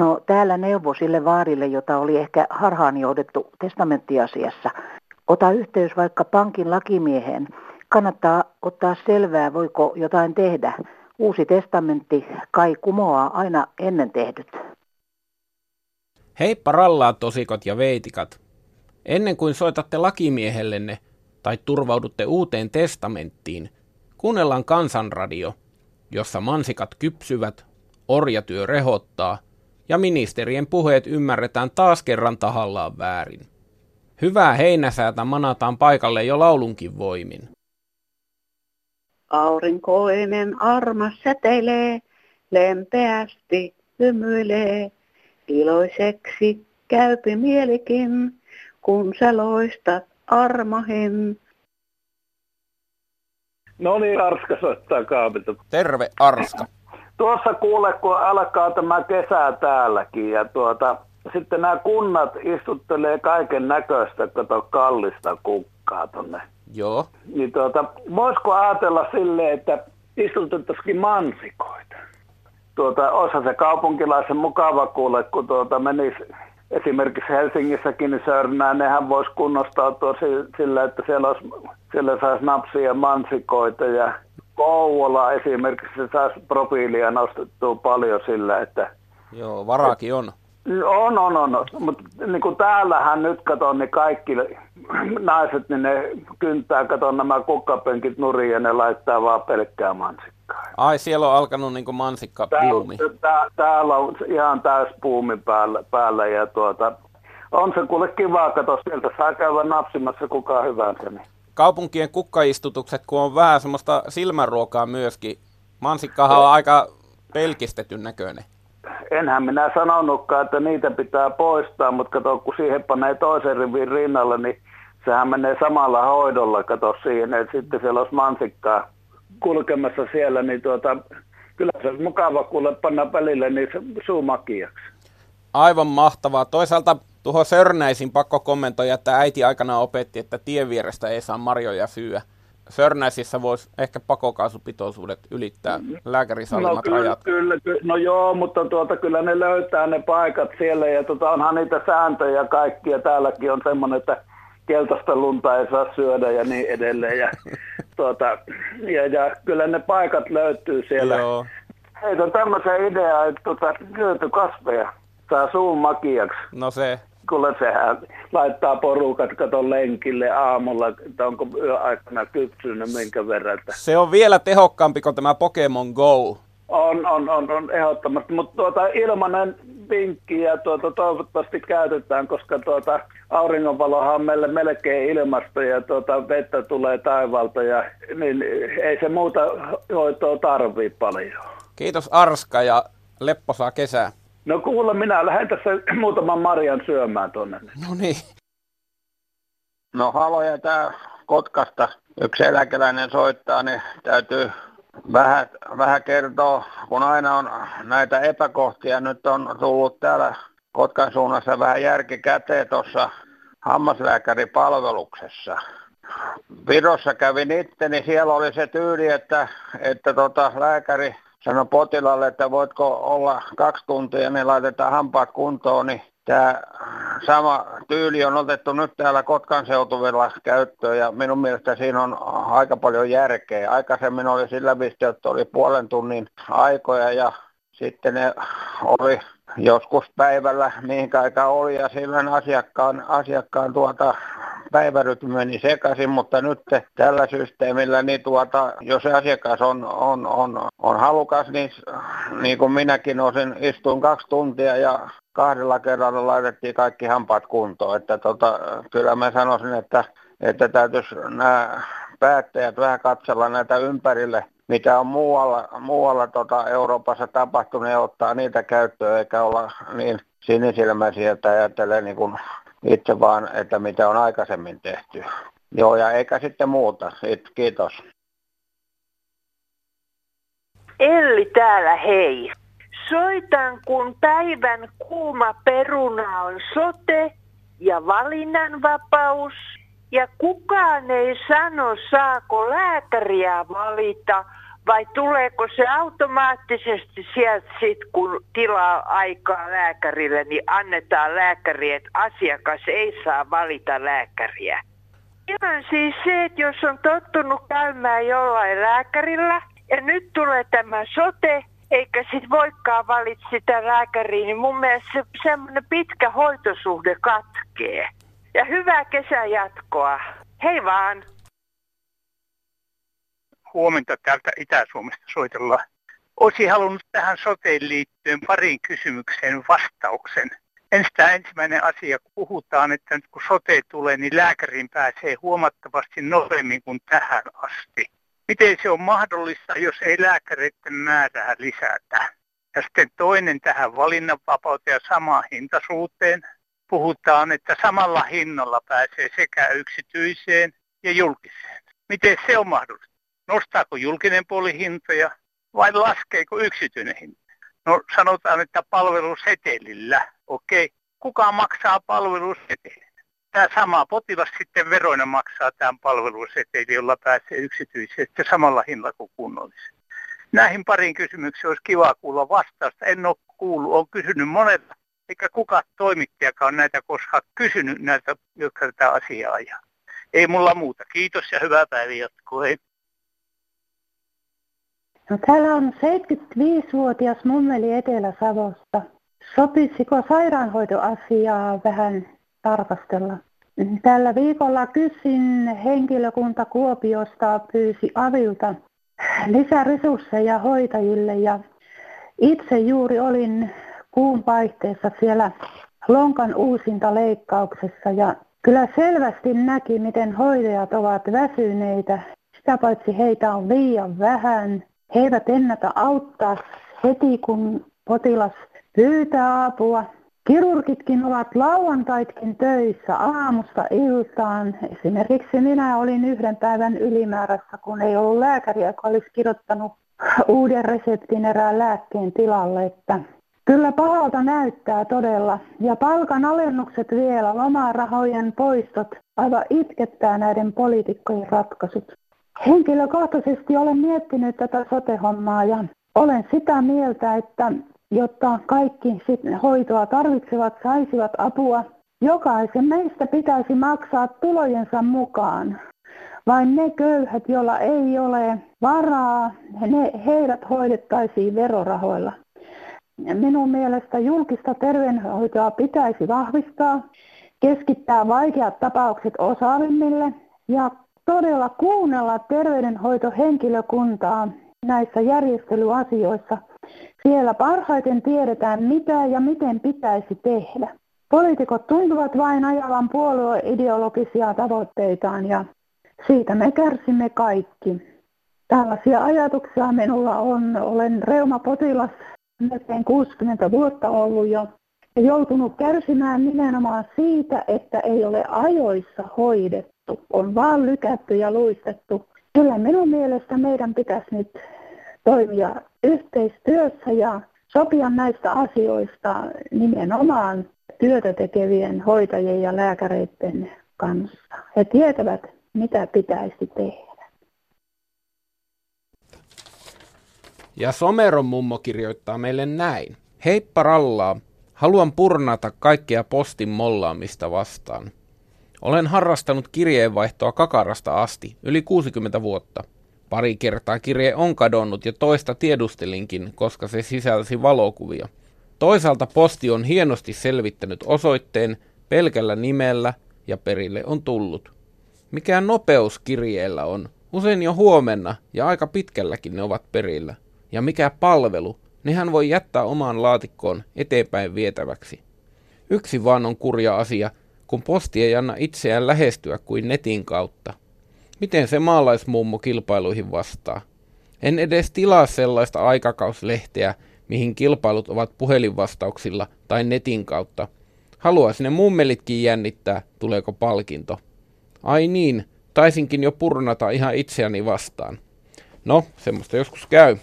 No täällä neuvo sille vaarille, jota oli ehkä harhaan johdettu testamenttiasiassa. Ota yhteys vaikka pankin lakimieheen. Kannattaa ottaa selvää, voiko jotain tehdä. Uusi testamentti kai kumoaa aina ennen tehdyt. Heippa rallaa tosikot ja veitikat. Ennen kuin soitatte lakimiehellenne tai turvaudutte uuteen testamenttiin, kuunnellaan kansanradio, jossa mansikat kypsyvät, orjatyö rehottaa ja ministerien puheet ymmärretään taas kerran tahallaan väärin. Hyvää heinäsäätä manataan paikalle jo laulunkin voimin. Aurinkoinen armas säteilee, lempeästi hymyilee, iloiseksi käypi mielikin, kun sä loistat armahen. No niin, Arska soittaa kaapita. Terve Arska. Tuossa kuule, kun alkaa tämä kesä täälläkin ja tuota, sitten nämä kunnat istuttelee kaiken näköistä, kato kallista kukkaa tonne. Joo. Niin tuota, voisiko ajatella silleen, että istutettaisikin mansikoita? Tuota, osa se kaupunkilaisen mukava kuule, kun tuota menisi esimerkiksi Helsingissäkin niin Sörnää, nehän voisi kunnostautua sillä, että siellä, olisi, siellä saisi napsia mansikoita ja Kouvola esimerkiksi se saisi profiilia nostettua paljon sillä, että... Joo, varakin on. On, on, on. Mutta niin kuin täällähän nyt katon, niin kaikki naiset, niin ne kyntää, katon nämä kukkapenkit nurin ja ne laittaa vaan pelkkää mansikkaa. Ai, siellä on alkanut niin mansikka buumi. Tää, täällä on ihan täys puumi päällä, päällä ja tuota, on se kuule kiva, kato, sieltä saa käydä napsimassa kuka hyvänsä. Niin. Kaupunkien kukkaistutukset, kun on vähän semmoista silmänruokaa myöskin. Mansikkahan on aika pelkistetyn näköinen enhän minä sanonutkaan, että niitä pitää poistaa, mutta kato, kun siihen panee toisen rivin rinnalle, niin sehän menee samalla hoidolla, kato siihen, että sitten siellä olisi mansikkaa kulkemassa siellä, niin tuota, kyllä se olisi mukava kuule panna välille niin suumakiaksi. Aivan mahtavaa. Toisaalta tuohon Sörnäisin pakko kommentoida, että äiti aikana opetti, että tien vierestä ei saa marjoja syyä. Sörnäisissä voisi ehkä pakokaasupitoisuudet ylittää mm. lääkärin no, kyllä, rajat. Kyllä, kyllä, no joo, mutta tuota, kyllä ne löytää ne paikat siellä ja tuota, onhan niitä sääntöjä kaikkia. Täälläkin on semmoinen, että keltaista lunta ei saa syödä ja niin edelleen. Ja, tuota, ja, ja kyllä ne paikat löytyy siellä. Joo. Heitä tämmöisen idean, että tuota, kasveja saa suun makiaksi. No se, kuule sehän laittaa porukat katon lenkille aamulla, että onko yöaikana kypsynyt minkä verran. Se on vielä tehokkaampi kuin tämä Pokemon Go. On, on, on, on ehdottomasti, mutta tuota, ilmanen vinkki ja tuota, toivottavasti käytetään, koska tuota, auringonvalohan on meille melkein ilmasta ja tuota, vettä tulee taivalta ja niin ei se muuta hoitoa tarvii paljon. Kiitos Arska ja lepposaa kesää. No kuule, minä lähden tässä muutaman marjan syömään tuonne. No niin. No haloja tää Kotkasta. Yksi eläkeläinen soittaa, niin täytyy vähän, vähän kertoa, kun aina on näitä epäkohtia. Nyt on tullut täällä Kotkan suunnassa vähän järki käteen tuossa hammaslääkäripalveluksessa. Virossa kävin itse, niin siellä oli se tyyli, että, että tota, lääkäri sanoi potilaalle, että voitko olla kaksi tuntia, niin laitetaan hampaat kuntoon, niin tämä sama tyyli on otettu nyt täällä Kotkan seutuvilla käyttöön ja minun mielestä siinä on aika paljon järkeä. Aikaisemmin oli sillä visti, että oli puolen tunnin aikoja ja sitten ne oli joskus päivällä, mihin aika oli, ja silloin asiakkaan, asiakkaan tuota päivärytmi meni sekaisin, mutta nyt tällä systeemillä, niin tuota, jos asiakas on, on, on, on halukas, niin, niin kuin minäkin olisin, istuin kaksi tuntia ja kahdella kerralla laitettiin kaikki hampaat kuntoon. Että tota, kyllä mä sanoisin, että, että täytyisi nämä päättäjät vähän katsella näitä ympärille mitä on muualla, muualla tota Euroopassa tapahtunut ja ottaa niitä käyttöön eikä olla niin sinisilmäisiä, että ajattelee niin kuin itse vaan, että mitä on aikaisemmin tehty. Joo, ja eikä sitten muuta. Kiitos. Elli täällä, hei. Soitan, kun päivän kuuma peruna on sote ja valinnanvapaus. Ja kukaan ei sano, saako lääkäriä valita vai tuleeko se automaattisesti sieltä sit, kun tilaa aikaa lääkärille, niin annetaan lääkäri, että asiakas ei saa valita lääkäriä. Ihan siis se, että jos on tottunut käymään jollain lääkärillä ja nyt tulee tämä sote, eikä sit voikaan valita sitä lääkäriä, niin mun mielestä se, semmoinen pitkä hoitosuhde katkee. Ja hyvää kesäjatkoa. Hei vaan! Huomenta täältä Itä-Suomesta soitellaan. Olisin halunnut tähän soteen liittyen pariin kysymykseen vastauksen. Ensin ensimmäinen asia, kun puhutaan, että nyt kun sote tulee, niin lääkäriin pääsee huomattavasti nopeammin kuin tähän asti. Miten se on mahdollista, jos ei lääkäreiden määrää lisätä? Ja sitten toinen tähän valinnanvapauteen ja samaan hintaisuuteen. Puhutaan, että samalla hinnalla pääsee sekä yksityiseen ja julkiseen. Miten se on mahdollista? Nostaako julkinen puoli hintoja vai laskeeko yksityinen hinta? No sanotaan, että palvelusetelillä, okei. Okay. Kuka maksaa palvelusetelin? Tämä sama potilas sitten veroina maksaa tämän palvelusetelin, jolla pääsee yksityisesti samalla hinnalla kuin kunnollisen. Näihin pariin kysymyksiin olisi kiva kuulla vastausta. En ole kuullut, olen kysynyt monelta, eikä kuka toimittajakaan näitä koskaan kysynyt näitä, jotka tätä asiaa ajaa. Ei mulla muuta. Kiitos ja hyvää päivää jatkoa. No, täällä on 75-vuotias mummeli Etelä-Savosta. Sopisiko sairaanhoitoasiaa vähän tarkastella? Tällä viikolla kysyin henkilökunta Kuopiosta pyysi avilta lisäresursseja hoitajille ja itse juuri olin kuun vaihteessa siellä lonkan uusinta leikkauksessa ja kyllä selvästi näki, miten hoitajat ovat väsyneitä. Sitä paitsi heitä on liian vähän. He eivät ennätä auttaa heti, kun potilas pyytää apua. Kirurgitkin ovat lauantaitkin töissä aamusta iltaan. Esimerkiksi minä olin yhden päivän ylimäärässä, kun ei ollut lääkäriä, joka olisi kirjoittanut uuden reseptin erään lääkkeen tilalle. Että kyllä pahalta näyttää todella. Ja palkan alennukset vielä, lomarahojen poistot, aivan itkettää näiden poliitikkojen ratkaisut. Henkilökohtaisesti olen miettinyt tätä sote-hommaa ja olen sitä mieltä, että jotta kaikki hoitoa tarvitsevat saisivat apua, jokaisen meistä pitäisi maksaa tulojensa mukaan. Vain ne köyhät, joilla ei ole varaa, ne, heidät hoidettaisiin verorahoilla. Minun mielestä julkista terveydenhoitoa pitäisi vahvistaa, keskittää vaikeat tapaukset osaavimmille ja todella kuunnella terveydenhoitohenkilökuntaa näissä järjestelyasioissa. Siellä parhaiten tiedetään, mitä ja miten pitäisi tehdä. Poliitikot tuntuvat vain ajavan puolueideologisia tavoitteitaan ja siitä me kärsimme kaikki. Tällaisia ajatuksia minulla on. Olen reumapotilas, melkein 60 vuotta ollut jo ja joutunut kärsimään nimenomaan siitä, että ei ole ajoissa hoidettu luistettu, on vaan lykätty ja luistettu. Kyllä minun mielestä meidän pitäisi nyt toimia yhteistyössä ja sopia näistä asioista nimenomaan työtä tekevien hoitajien ja lääkäreiden kanssa. He tietävät, mitä pitäisi tehdä. Ja Someron mummo kirjoittaa meille näin. Heippa rallaa, haluan purnata kaikkea postin mollaamista vastaan. Olen harrastanut kirjeenvaihtoa kakarasta asti, yli 60 vuotta. Pari kertaa kirje on kadonnut ja toista tiedustelinkin, koska se sisälsi valokuvia. Toisaalta posti on hienosti selvittänyt osoitteen pelkällä nimellä ja perille on tullut. Mikä nopeus kirjeellä on? Usein jo huomenna ja aika pitkälläkin ne ovat perillä. Ja mikä palvelu? Nehän voi jättää omaan laatikkoon eteenpäin vietäväksi. Yksi vaan on kurja asia, kun posti ei anna itseään lähestyä kuin netin kautta. Miten se maalaismummo kilpailuihin vastaa? En edes tilaa sellaista aikakauslehteä, mihin kilpailut ovat puhelinvastauksilla tai netin kautta. Haluaisin ne mummelitkin jännittää, tuleeko palkinto. Ai niin, taisinkin jo purnata ihan itseäni vastaan. No, semmoista joskus käy.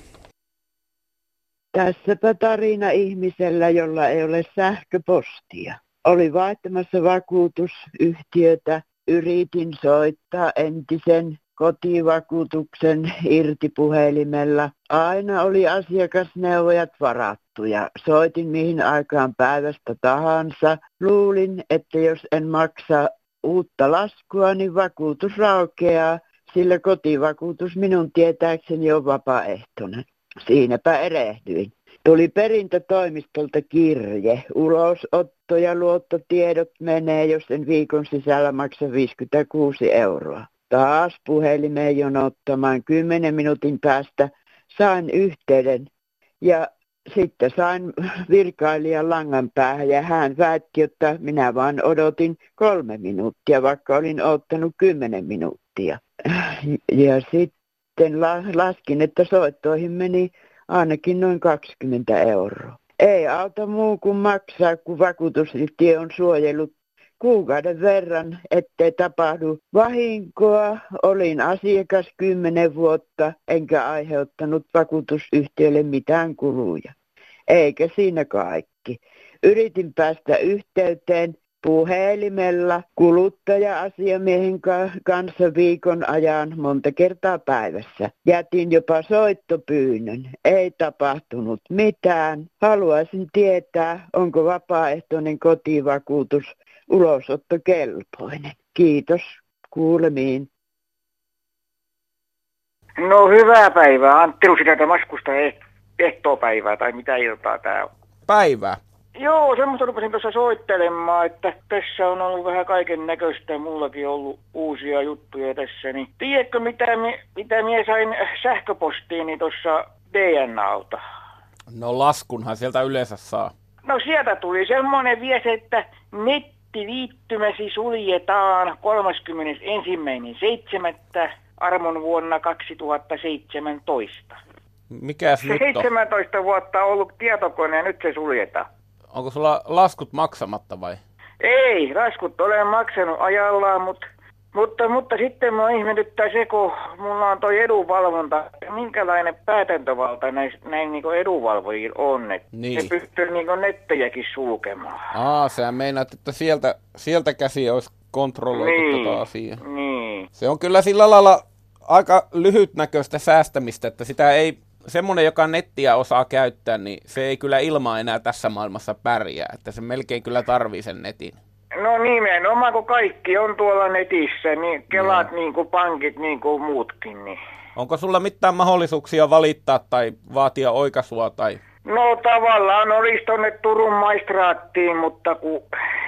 Tässäpä tarina ihmisellä, jolla ei ole sähköpostia oli vaihtamassa vakuutusyhtiötä. Yritin soittaa entisen kotivakuutuksen irti puhelimella. Aina oli asiakasneuvojat varattuja. Soitin mihin aikaan päivästä tahansa. Luulin, että jos en maksa uutta laskua, niin vakuutus raukeaa, sillä kotivakuutus minun tietääkseni on vapaaehtoinen. Siinäpä erehdyin. Tuli perintätoimistolta kirje. Ulosotto ja luottotiedot menee, jos en viikon sisällä maksa 56 euroa. Taas puhelimeen jonottamaan 10 minuutin päästä sain yhteyden ja sitten sain virkailijan langan päähän ja hän väitti, että minä vaan odotin kolme minuuttia, vaikka olin ottanut kymmenen minuuttia. Ja sitten laskin, että soittoihin meni ainakin noin 20 euroa. Ei auta muu kuin maksaa, kun vakuutusyhtiö on suojellut kuukauden verran, ettei tapahdu vahinkoa. Olin asiakas kymmenen vuotta, enkä aiheuttanut vakuutusyhtiölle mitään kuluja. Eikä siinä kaikki. Yritin päästä yhteyteen puhelimella kuluttaja-asiamiehen kanssa viikon ajan monta kertaa päivässä. Jätin jopa soittopyynnön. Ei tapahtunut mitään. Haluaisin tietää, onko vapaaehtoinen kotivakuutus ulosottokelpoinen. Kiitos. Kuulemiin. No hyvää päivää. Antti Rusina Maskusta ehtoopäivää tai mitä iltaa tää on. Päivää. Joo, semmoista rupesin tuossa soittelemaan, että tässä on ollut vähän kaiken näköistä. Mullakin ollut uusia juttuja tässä. Niin tiedätkö, mitä, mi, mitä minä sain sähköpostiini tuossa DNAlta? No laskunhan sieltä yleensä saa. No sieltä tuli semmoinen viesti, että nettiviittymäsi suljetaan 31.7. armon vuonna 2017. Mikä se nyt on? 17 vuotta ollut tietokone ja nyt se suljetaan. Onko sulla laskut maksamatta vai? Ei, laskut olen maksanut ajallaan, mutta, mutta, mutta sitten mä ihmetyttää se, kun mulla on toi edunvalvonta, minkälainen päätäntövalta näin, näin niin edunvalvojilla on, että niin. ne pystyy niin nettejäkin sulkemaan. Aa, sä meinaat, että sieltä, sieltä käsi olisi kontrolloitu niin, tota asiaa. Niin. Se on kyllä sillä lailla aika lyhytnäköistä säästämistä, että sitä ei semmoinen, joka nettiä osaa käyttää, niin se ei kyllä ilman enää tässä maailmassa pärjää. Että se melkein kyllä tarvii sen netin. No nimenomaan, kun kaikki on tuolla netissä, niin kelat no. niin kuin pankit niin kuin muutkin. Niin. Onko sulla mitään mahdollisuuksia valittaa tai vaatia oikaisua? Tai... No tavallaan olisi tuonne Turun maistraattiin, mutta kun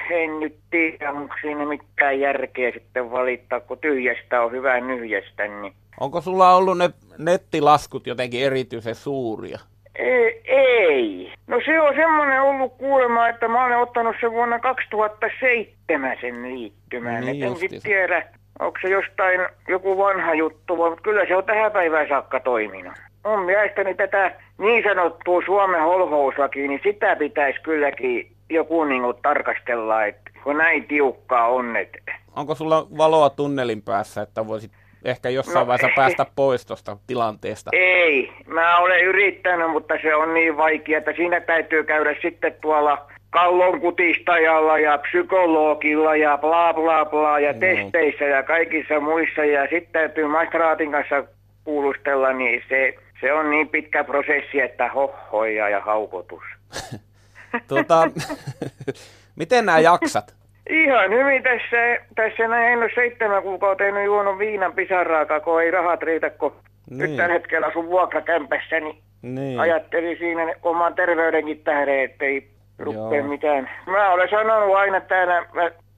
en nyt tiedä, onko siinä mitään järkeä sitten valittaa, kun tyhjästä on hyvä nyhjästä. Niin. Onko sulla ollut ne nettilaskut jotenkin erityisen suuria? Ei, ei. No se on semmoinen ollut kuulema, että mä olen ottanut sen vuonna 2007 sen liittymään. Niin en sitten tiedä, onko se jostain joku vanha juttu, mutta kyllä se on tähän päivään saakka toiminut. Mun mielestäni tätä niin sanottua Suomen holhouslakia, niin sitä pitäisi kylläkin joku niin tarkastella, että kun näin tiukkaa on. Että... Onko sulla valoa tunnelin päässä, että voisit ehkä jossain no, vaiheessa päästä pois tuosta tilanteesta? Ei, mä olen yrittänyt, mutta se on niin vaikea, että siinä täytyy käydä sitten tuolla kallon kutistajalla ja psykologilla ja bla bla bla ja no. testeissä ja kaikissa muissa ja sitten täytyy maistraatin kanssa kuulustella, niin se, se on niin pitkä prosessi, että hohoja ja haukotus. tuota, miten nämä jaksat? Ihan hyvin tässä, tässä näin en ole seitsemän kuukautta en ole juonut viinan pisaraakaan, kun ei rahat riitä, kun niin. nyt tällä hetkellä asun vuokrakämpässä, niin, niin. ajattelin siinä oman terveydenkin tähden, ettei rupea mitään. Mä olen sanonut aina täällä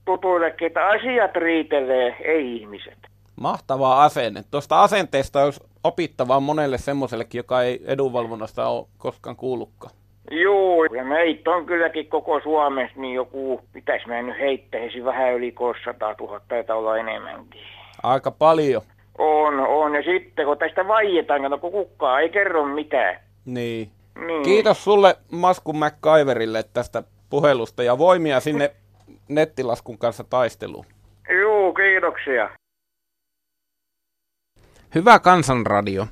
tutuillekin, että asiat riitelee, ei ihmiset. Mahtavaa asenne. Tuosta asenteesta olisi opittavaa monelle semmoisellekin, joka ei edunvalvonnasta ole koskaan kuullutkaan. Joo, ja meitä on kylläkin koko Suomessa niin joku, mitäs mä nyt heittäisin, vähän yli 200 000, taitaa olla enemmänkin. Aika paljon. On, on. Ja sitten kun tästä vaietaan, kun kukaan ei kerro mitään. Niin. niin. Kiitos sulle Maskun McKaiverille tästä puhelusta ja voimia sinne nettilaskun kanssa taisteluun. Joo, kiitoksia. Hyvä kansanradio.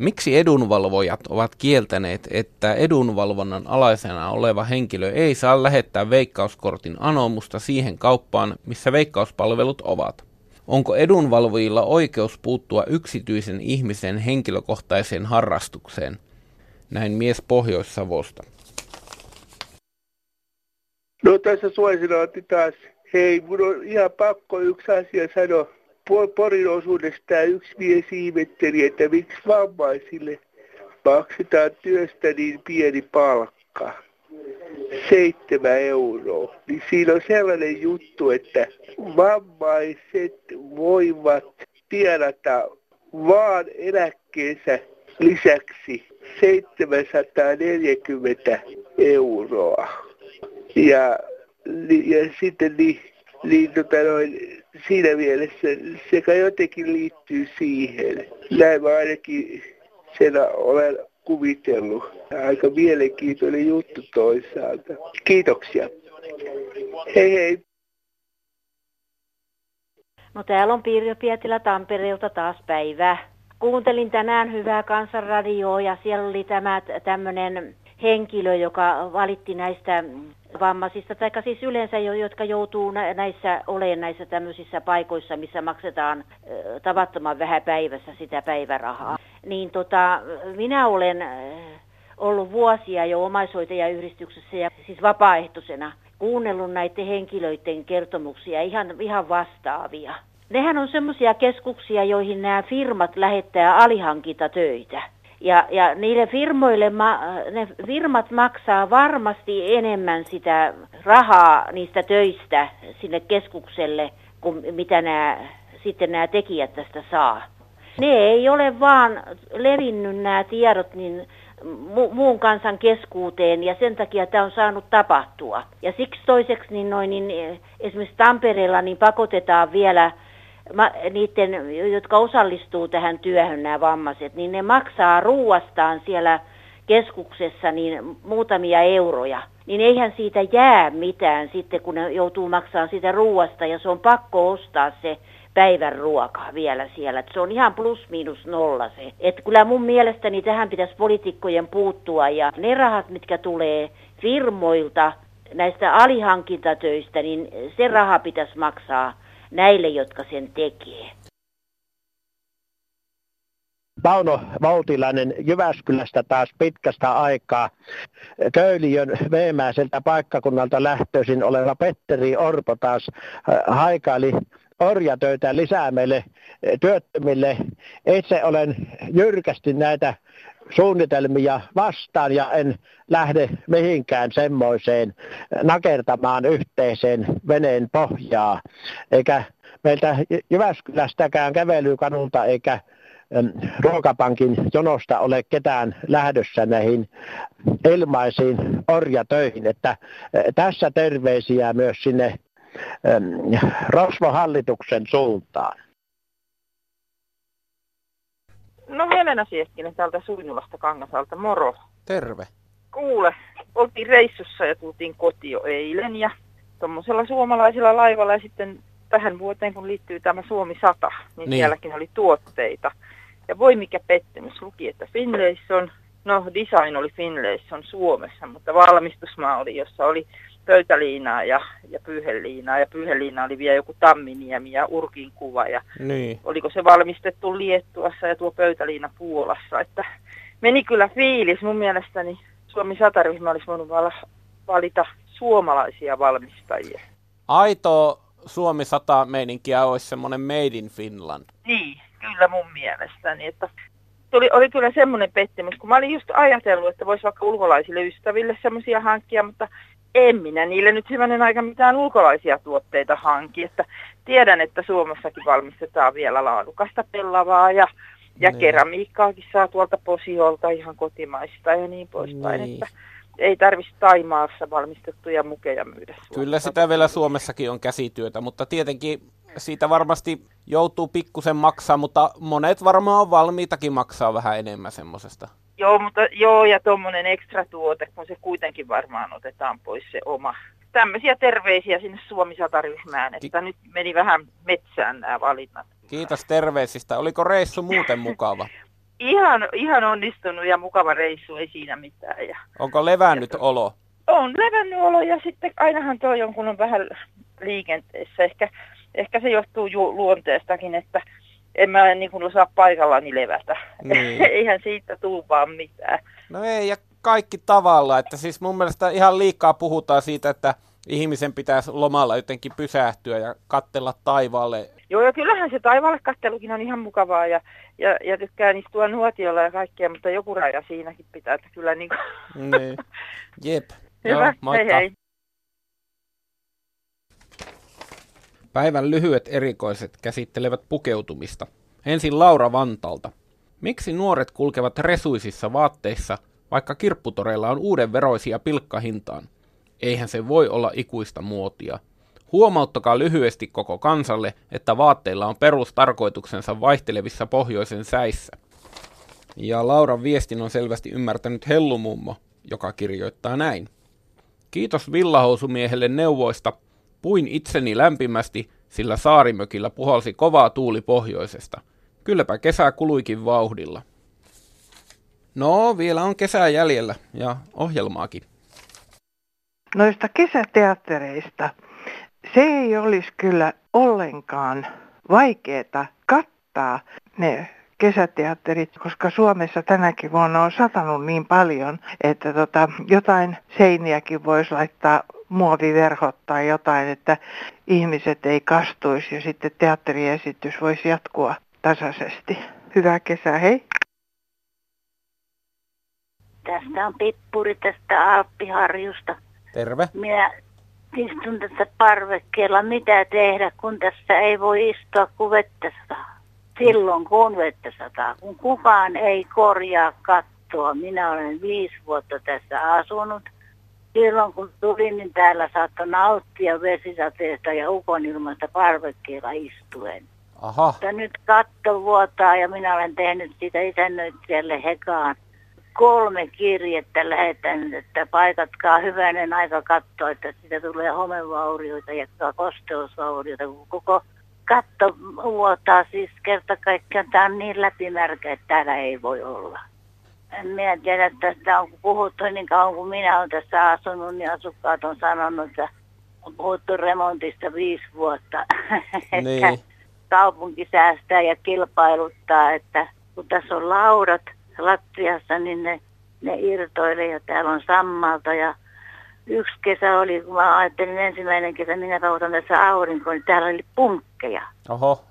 Miksi edunvalvojat ovat kieltäneet, että edunvalvonnan alaisena oleva henkilö ei saa lähettää veikkauskortin anomusta siihen kauppaan, missä veikkauspalvelut ovat? Onko edunvalvojilla oikeus puuttua yksityisen ihmisen henkilökohtaiseen harrastukseen? Näin mies Pohjois-Savosta. No tässä suosinaatti taas. Hei, mun on ihan pakko yksi asia sanoa. Porin osuudesta yksi mies ihmetteli, että miksi vammaisille maksetaan työstä niin pieni palkka. Seitsemän euroa. Niin siinä on sellainen juttu, että vammaiset voivat tienata vaan eläkkeensä lisäksi 740 euroa. Ja, ja sitten niin, niin tota noin, siinä mielessä sekä jotenkin liittyy siihen. Näin mä ainakin sen olen kuvitellut. Aika mielenkiintoinen juttu toisaalta. Kiitoksia. Hei hei. No täällä on Pirjo Pietilä Tampereelta taas päivä. Kuuntelin tänään hyvää kansanradioa ja siellä oli tämä tämmöinen henkilö, joka valitti näistä vammaisista, tai siis yleensä, jotka joutuu näissä olemaan näissä tämmöisissä paikoissa, missä maksetaan tavattoman vähän päivässä sitä päivärahaa. Niin tota, minä olen ollut vuosia jo omaishoitajayhdistyksessä ja siis vapaaehtoisena kuunnellut näiden henkilöiden kertomuksia ihan, ihan vastaavia. Nehän on semmoisia keskuksia, joihin nämä firmat lähettää alihankintatöitä. Ja, ja niille firmoille, ne firmat maksaa varmasti enemmän sitä rahaa niistä töistä sinne keskukselle, kuin mitä nämä, sitten nämä tekijät tästä saa. Ne ei ole vaan levinnyt nämä tiedot niin mu- muun kansan keskuuteen ja sen takia tämä on saanut tapahtua. Ja siksi toiseksi niin noin, niin esimerkiksi Tampereella niin pakotetaan vielä niiden, jotka osallistuu tähän työhön, nämä vammaiset, niin ne maksaa ruuastaan siellä keskuksessa niin muutamia euroja. Niin eihän siitä jää mitään sitten, kun ne joutuu maksamaan sitä ruuasta ja se on pakko ostaa se päivän ruoka vielä siellä. Et se on ihan plus miinus nolla se. Et kyllä mun mielestäni tähän pitäisi poliitikkojen puuttua ja ne rahat, mitkä tulee firmoilta näistä alihankintatöistä, niin se raha pitäisi maksaa näille, jotka sen tekee. Pauno Vautilainen Jyväskylästä taas pitkästä aikaa. Köyliön veemäiseltä paikkakunnalta lähtöisin oleva Petteri Orpo taas äh, haikaili orjatöitä lisää meille äh, työttömille. Itse olen jyrkästi näitä suunnitelmia vastaan ja en lähde mihinkään semmoiseen nakertamaan yhteiseen veneen pohjaa. Eikä meiltä Jyväskylästäkään kävelykanulta eikä ruokapankin jonosta ole ketään lähdössä näihin ilmaisiin orjatöihin. Että tässä terveisiä myös sinne Rosvohallituksen suuntaan. No Helena Sieskinen täältä Suinulasta Kangasalta, moro. Terve. Kuule, oltiin reissussa ja tultiin kotiin jo eilen ja tuommoisella suomalaisella laivalla ja sitten tähän vuoteen kun liittyy tämä Suomi 100, niin, niin. sielläkin oli tuotteita. Ja voi mikä pettymys, luki, että Finlayson, no design oli Finlayson Suomessa, mutta valmistusmaa oli, jossa oli pöytäliinaa ja, ja pyyheliinaa. Ja pyyheliina oli vielä joku tamminiemi ja urkin kuva. Ja niin. oliko se valmistettu Liettuassa ja tuo pöytäliina Puolassa. Että meni kyllä fiilis. Mun mielestäni Suomi 100-ryhmä olisi voinut valita suomalaisia valmistajia. Aito Suomi 100 meininkiä olisi semmoinen Made in Finland. Niin, kyllä mun mielestäni. Että tuli, oli kyllä semmoinen pettymys, kun mä olin just ajatellut, että voisi vaikka ulkolaisille ystäville semmoisia hankkia, mutta en minä niille nyt hyvänen aika mitään ulkolaisia tuotteita hanki. Että tiedän, että Suomessakin valmistetaan vielä laadukasta pellavaa ja, ja niin. keramiikkaakin saa tuolta posiolta ihan kotimaista ja niin poispäin. Niin. Että ei tarvitsisi Taimaassa valmistettuja mukeja myydä. Suomessa. Kyllä sitä vielä Suomessakin on käsityötä, mutta tietenkin siitä varmasti joutuu pikkusen maksaa, mutta monet varmaan on valmiitakin maksaa vähän enemmän semmoisesta. Joo, mutta joo, ja tuommoinen ekstra tuote, kun se kuitenkin varmaan otetaan pois se oma. Tämmöisiä terveisiä sinne Suomi 100-ryhmään, että Ki- nyt meni vähän metsään nämä valinnat. Kiitos terveisistä. Oliko reissu muuten mukava? ihan, ihan onnistunut ja mukava reissu, ei siinä mitään. Ja, Onko levännyt ja to, olo? On levännyt olo ja sitten ainahan tuo jonkun on vähän liikenteessä. Ehkä ehkä se johtuu ju- luonteestakin, että en mä niin kuin osaa paikallani levätä. Niin. Eihän siitä tuu vaan mitään. No ei, ja kaikki tavalla. Että siis mun mielestä ihan liikaa puhutaan siitä, että ihmisen pitäisi lomalla jotenkin pysähtyä ja kattella taivaalle. Joo, ja kyllähän se taivaalle kattelukin on ihan mukavaa ja, ja, ja tykkään istua nuotiolla ja kaikkea, mutta joku raja siinäkin pitää, että kyllä niin kuin... Niin. Jep. Hyvä, Joo, moikka. hei hei. Päivän lyhyet erikoiset käsittelevät pukeutumista. Ensin Laura Vantalta. Miksi nuoret kulkevat resuisissa vaatteissa, vaikka kirpputoreilla on uuden veroisia pilkkahintaan? Eihän se voi olla ikuista muotia. Huomauttakaa lyhyesti koko kansalle, että vaatteilla on perustarkoituksensa vaihtelevissa pohjoisen säissä. Ja Lauran viestin on selvästi ymmärtänyt Hellumummo, joka kirjoittaa näin. Kiitos villahousumiehelle neuvoista. Puin itseni lämpimästi, sillä saarimökillä puhalsi kovaa tuuli pohjoisesta. Kylläpä kesä kuluikin vauhdilla. No, vielä on kesää jäljellä ja ohjelmaakin. Noista kesäteattereista. Se ei olisi kyllä ollenkaan vaikeaa kattaa ne kesäteatterit, koska Suomessa tänäkin vuonna on satanut niin paljon, että tota, jotain seiniäkin voisi laittaa muoviverhot tai jotain, että ihmiset ei kastuisi ja sitten teatteriesitys voisi jatkua tasaisesti. Hyvää kesää, hei! Tästä on Pippuri tästä Alppiharjusta. Terve. Minä istun tässä parvekkeella. Mitä tehdä, kun tässä ei voi istua, kun vettä sataa? Silloin kun vettä sataa. Kun kukaan ei korjaa kattoa. Minä olen viisi vuotta tässä asunut. Silloin kun tulin, niin täällä saattoi nauttia vesisateesta ja ukonilmasta parvekkeella istuen. Aha. Mutta nyt katto vuotaa ja minä olen tehnyt sitä isännöitsijälle Hekaan kolme kirjettä lähetän, että paikatkaa hyvänen aika katsoa, että siitä tulee homevaurioita ja kosteusvaurioita. Koko katto vuotaa siis kerta kaikkiaan. Tämä on niin läpimärkä, että täällä ei voi olla. En minä tiedä, että tästä on puhuttu niin kauan kuin minä olen tässä asunut, niin asukkaat on sanonut, että on puhuttu remontista viisi vuotta. Niin. että kaupunki säästää ja kilpailuttaa, että kun tässä on laudat, lattiassa, niin ne, ne irtoilee ja täällä on sammalta ja yksi kesä oli, kun mä ajattelin ensimmäinen kesä, minä otan tässä aurinkoon, niin täällä oli punkkeja. Oho,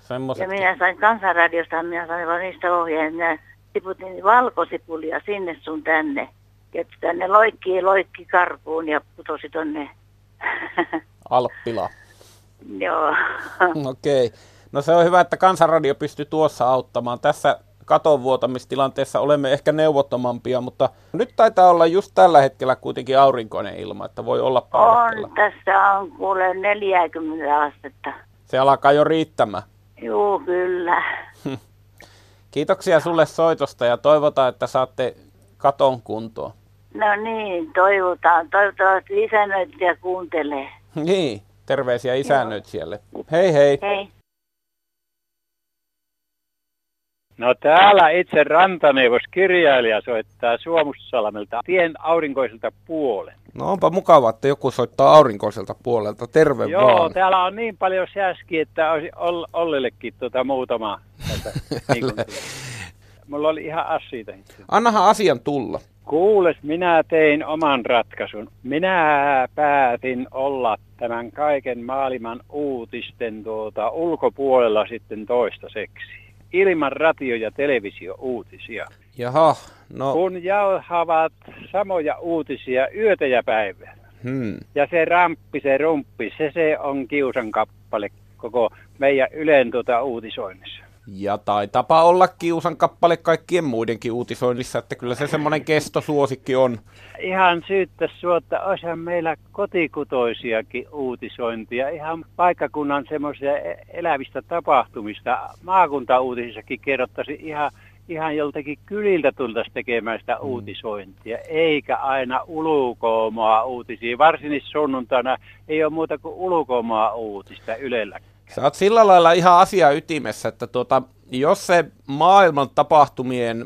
semmoiset. Ja minä sain kansanradiosta, minä sain vaan niistä ohjeen, minä tiputin valkosipulia sinne sun tänne. Ja tänne loikki loikki karkuun ja putosi tonne. Alppila. Joo. Okei. Okay. No se on hyvä, että Kansanradio pystyy tuossa auttamaan. Tässä katonvuotamistilanteessa olemme ehkä neuvottomampia, mutta nyt taitaa olla just tällä hetkellä kuitenkin aurinkoinen ilma, että voi olla On, tässä on kuule 40 astetta. Se alkaa jo riittämään. Joo, kyllä. Kiitoksia sulle soitosta ja toivotaan, että saatte katon kuntoon. No niin, toivotaan. Toivottavasti isännöitsijä kuuntelee. Niin, terveisiä isännöitsijälle. Hei hei. Hei. No täällä itse rantaneuvos kirjailija soittaa Suomussalmelta tien aurinkoiselta puolen. No onpa mukavaa, että joku soittaa aurinkoiselta puolelta. Terve Joo, vaan. täällä on niin paljon sääskiä, että olisi Ollillekin tuota muutama. Niin Mulla oli ihan asioita. Annahan asian tulla. Kuules, minä tein oman ratkaisun. Minä päätin olla tämän kaiken maailman uutisten tuota, ulkopuolella sitten toistaiseksi ilman radio- ja televisio-uutisia. Jaha, no... Kun jauhavat samoja uutisia yötä ja päivää. Hmm. Ja se ramppi, se rumppi, se, se on kiusan kappale koko meidän Ylen tuota uutisoinnissa. Ja taitapa olla kiusan kappale kaikkien muidenkin uutisoinnissa, että kyllä se semmoinen kestosuosikki on. Ihan syyttä suotta, olisihan meillä kotikutoisiakin uutisointia, ihan paikkakunnan semmoisia e- elävistä tapahtumista. Maakuntauutisissakin kerrottaisi ihan, ihan joltakin kyliltä tultaisi tekemään sitä mm. uutisointia, eikä aina ulkomaa uutisia. Varsinkin sunnuntaina ei ole muuta kuin ulkomaa uutista Ylellä. Sä oot sillä lailla ihan asia ytimessä, että tuota, jos se maailman tapahtumien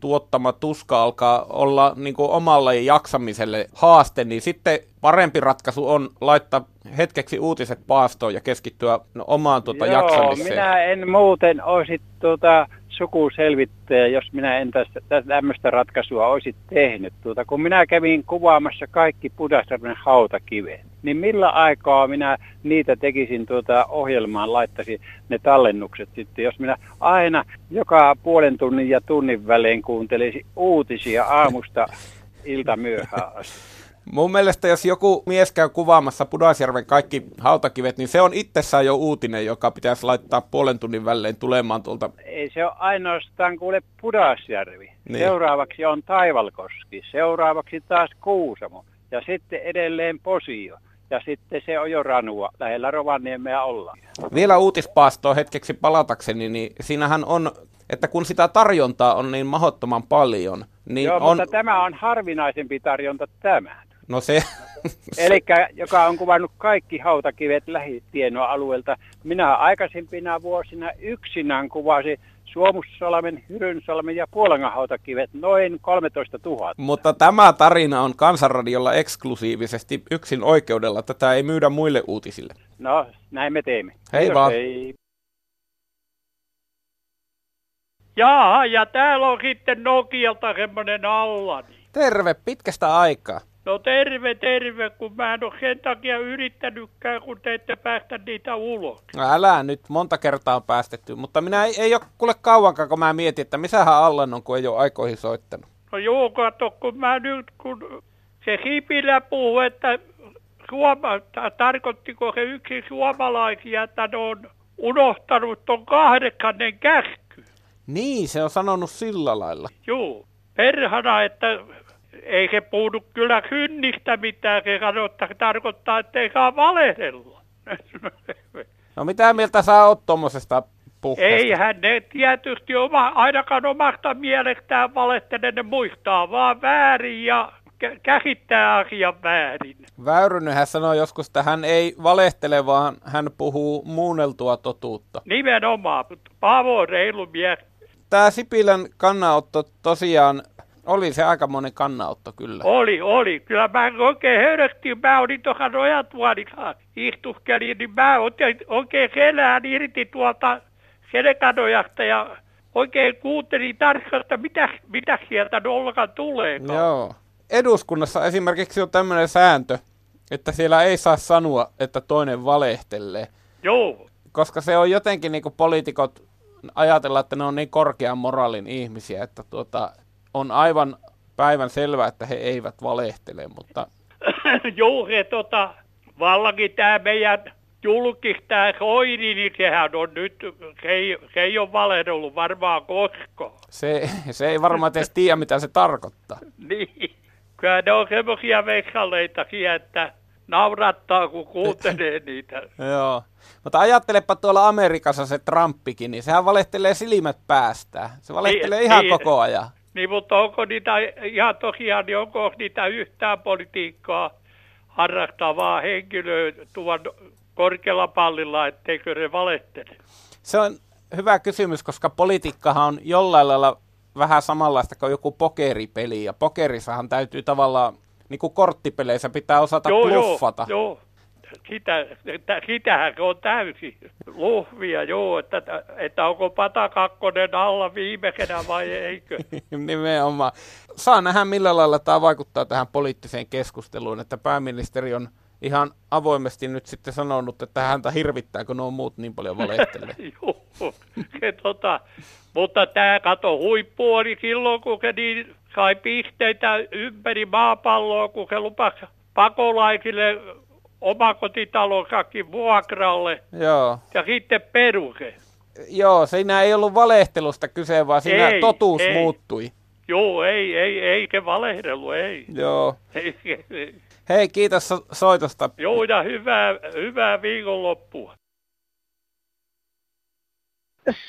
tuottama tuska alkaa olla niin kuin omalle jaksamiselle haaste, niin sitten parempi ratkaisu on laittaa hetkeksi uutiset paastoon ja keskittyä no, omaan tuota Joo, jaksamiseen. minä en muuten olisi tuota sukuselvittäjä, jos minä en tästä, tämmöistä ratkaisua olisi tehnyt. Tuota, kun minä kävin kuvaamassa kaikki Pudasjärven hautakivet, niin millä aikaa minä niitä tekisin tuota ohjelmaan, laittaisin ne tallennukset sitten, jos minä aina joka puolen tunnin ja tunnin välein kuuntelisin uutisia aamusta ilta myöhään asti. Mun mielestä jos joku mies käy kuvaamassa Pudasjärven kaikki hautakivet, niin se on itsessään jo uutinen, joka pitäisi laittaa puolen tunnin välein tulemaan tuolta. Ei se ole ainoastaan kuule Pudasjärvi. Niin. Seuraavaksi on Taivalkoski, seuraavaksi taas Kuusamo ja sitten edelleen Posio. Ja sitten se on jo ranua, lähellä Rovaniemeä ollaan. Vielä uutispaastoon hetkeksi palatakseni, niin siinähän on, että kun sitä tarjontaa on niin mahottoman paljon, niin Joo, on... mutta tämä on harvinaisempi tarjonta tämä. No se... Eli joka on kuvannut kaikki hautakivet lähitienoalueelta. Minä aikaisempina vuosina yksinään kuvasin Suomussalmen, Hyrynsalmen ja Puolangan hautakivet noin 13 000. Mutta tämä tarina on Kansanradiolla eksklusiivisesti yksin oikeudella. Tätä ei myydä muille uutisille. No, näin me teemme. Hei Kiitos, vaan. Hei. Jaa, ja täällä on sitten Nokialta semmoinen Allani. Terve, pitkästä aikaa. No terve, terve, kun mä en ole sen takia yrittänytkään, kun te ette päästä niitä ulos. No älä nyt, monta kertaa on päästetty, mutta minä ei, ei ole kuule kauankaan, kun mä mietin, että missähän Allan on, kun ei ole aikoihin soittanut. No joo, kato, kun mä nyt, kun se Hipilä puhuu, että Suoma, ta- tarkoittiko se yksi suomalaisia, että ne on unohtanut ton kahdeksannen käsky. Niin, se on sanonut sillä lailla. Joo, perhana, että ei se puhunut kyllä kynnistä mitään, se sanoi, että se tarkoittaa, että ei saa valehdella. No mitä mieltä sä oot tuommoisesta puheesta? Eihän ne tietysti oma, ainakaan omasta mielestään valehtele, ne muistaa vaan väärin ja kä- käsittää asian väärin. Väyrynenhän sanoi joskus, että hän ei valehtele, vaan hän puhuu muunneltua totuutta. Nimenomaan, mutta Paavo on reilu mies. Tämä Sipilän kannanotto tosiaan oli se aikamoinen kannanotto kyllä. Oli, oli. Kyllä mä oikein höröstin. Mä olin tuossa nojatuolissa istuskelin, niin mä otin oikein selään irti tuolta selkänojasta ja oikein kuuntelin tarkkaan, että mitä, mitä sieltä nolkan tulee. Joo. Eduskunnassa esimerkiksi on tämmöinen sääntö, että siellä ei saa sanoa, että toinen valehtelee. Joo. Koska se on jotenkin niin kuin poliitikot ajatella, että ne on niin korkean moraalin ihmisiä, että tuota, on aivan päivän selvää, että he eivät valehtele, mutta se tota, vallakin tämä meidän julkis, tämä Soini, niin sehän on nyt, se ei, se ei ole valehdellut varmaan koskaan. se, se ei varmaan edes tiedä, mitä se tarkoittaa. Niin. Kyllä ne on semmoisia veksaleitakin, että naurattaa, kun kuuntelee niitä. Joo. Mutta ajattelepa tuolla Amerikassa se Trumpikin, niin sehän valehtelee silmät päästään. Se valehtelee Niin, ihan niin. koko ajan. Niin, mutta onko niitä ihan tosiaan, niin onko niitä yhtään politiikkaa harrastavaa henkilöä tuon korkealla pallilla, etteikö ne valehtele? Se on hyvä kysymys, koska politiikkahan on jollain lailla vähän samanlaista kuin joku pokeripeli. Ja pokerissahan täytyy tavallaan, niin kuin korttipeleissä pitää osata joo, bluffata. Joo, joo. Sitä, että, sitähän se on täysin luhvia, joo, että, että onko pata kakkonen alla viimeisenä vai eikö. Nimenomaan. Saa nähdä, millä lailla tämä vaikuttaa tähän poliittiseen keskusteluun, että pääministeri on ihan avoimesti nyt sitten sanonut, että häntä hirvittää, kun nuo muut niin paljon valehtelee. Joo, se, tota, mutta tämä kato huippu oli silloin, kun se niin sai pisteitä ympäri maapalloa, kun se lupasi pakolaisille omakotitalossakin vuokralle Joo. ja sitten peruse. Joo, siinä ei ollut valehtelusta kyse, vaan siinä Ei, totuus ei. muuttui. Joo, ei, ei, ei se valehdellut, ei. Joo. ei, ei. Hei, kiitos so- soitosta. Joo, ja hyvää, hyvää viikonloppua.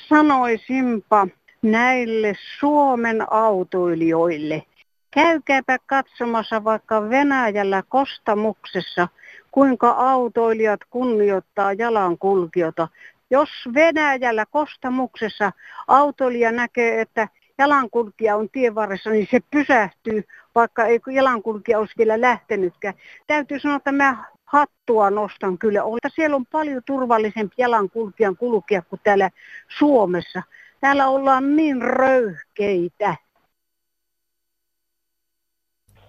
sanoisinpa näille Suomen autoilijoille, käykääpä katsomassa vaikka Venäjällä Kostamuksessa, kuinka autoilijat kunnioittaa jalankulkijoita. Jos Venäjällä Kostamuksessa autoilija näkee, että jalankulkija on tien varressa, niin se pysähtyy, vaikka ei jalankulkija olisi vielä lähtenytkään. Täytyy sanoa, että mä hattua nostan kyllä. Siellä on paljon turvallisempi jalankulkijan kulkea kuin täällä Suomessa. Täällä ollaan niin röyhkeitä.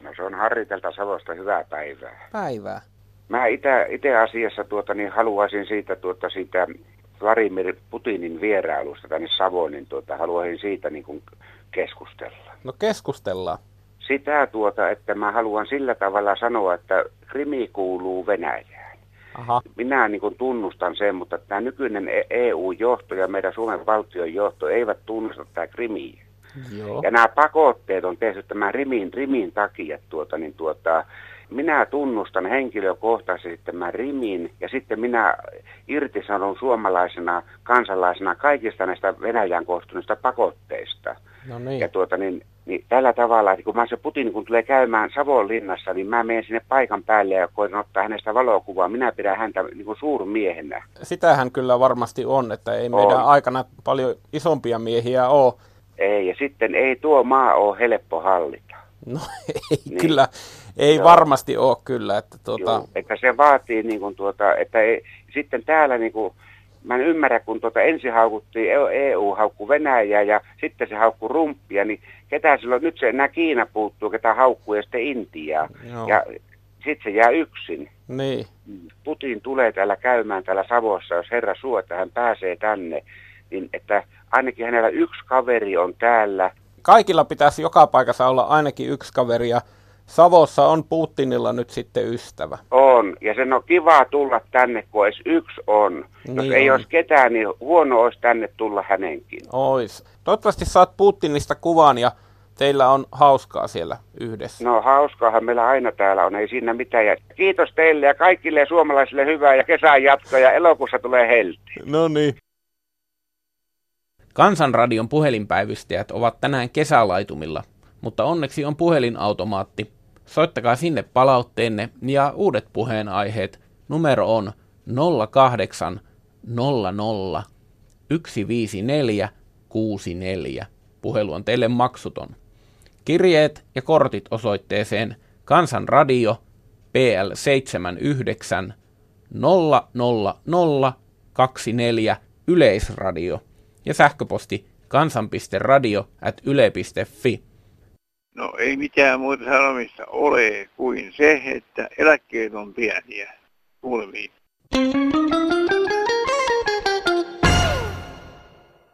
No se on Harri tältä Savosta. Hyvää päivää. Päivää. Mä itse asiassa tuota, niin haluaisin siitä, tuota, siitä Vladimir Putinin vierailusta tänne Savoon, niin tuota, haluaisin siitä niin kuin keskustella. No keskustellaan. Sitä tuota, että mä haluan sillä tavalla sanoa, että Krimi kuuluu Venäjään. Aha. Minä niin kuin tunnustan sen, mutta tämä nykyinen EU-johto ja meidän Suomen valtion johto eivät tunnusta tämä Krimiä. Joo. Ja nämä pakotteet on tehty tämän Rimin, Rimin takia, tuota, niin tuota, minä tunnustan henkilökohtaisesti tämän rimin ja sitten minä irtisanon suomalaisena kansalaisena kaikista näistä Venäjän koostuneista pakotteista. No niin. Ja tuota, niin, niin tällä tavalla, että kun mä se Putin kun tulee käymään Savonlinnassa, niin mä menen sinne paikan päälle ja koitan ottaa hänestä valokuvaa. Minä pidän häntä niin kuin suurmiehenä. Sitähän kyllä varmasti on, että ei meidän on. aikana paljon isompia miehiä ole. Ei, ja sitten ei tuo maa ole helppo hallita. No ei niin. kyllä, ei Joo. varmasti ole kyllä. Että, tuota... Joo, että se vaatii, niin kuin, tuota, että ei, sitten täällä niin kuin, mä en ymmärrä, kun tuota ensin haukuttiin EU, EU haukku Venäjää ja sitten se haukku rumppia, niin ketä silloin, nyt se enää Kiina puuttuu, ketä haukkuu ja sitten Intiaa. Joo. Ja sitten se jää yksin. Niin. Putin tulee täällä käymään täällä Savossa, jos herra suo, että hän pääsee tänne, niin että ainakin hänellä yksi kaveri on täällä. Kaikilla pitäisi joka paikassa olla ainakin yksi kaveri ja Savossa on Putinilla nyt sitten ystävä. On, ja sen on kiva tulla tänne, kun edes yksi on. Niin Jos ei on. olisi ketään, niin huono olisi tänne tulla hänenkin. Ois. Toivottavasti saat Putinista kuvan ja teillä on hauskaa siellä yhdessä. No hauskaahan meillä aina täällä on, ei siinä mitään. Ja kiitos teille ja kaikille suomalaisille hyvää ja kesän jatkoa ja elokuussa tulee helti. No niin. Kansanradion puhelinpäivystäjät ovat tänään kesälaitumilla, mutta onneksi on puhelinautomaatti. Soittakaa sinne palautteenne ja uudet puheenaiheet. Numero on 08 00 154 64. Puhelu on teille maksuton. Kirjeet ja kortit osoitteeseen Kansanradio PL 79 00024 Yleisradio ja sähköposti kansan.radio at yle.fi. No ei mitään muuta sanomista ole kuin se, että eläkkeet on pieniä. Kuulemiin.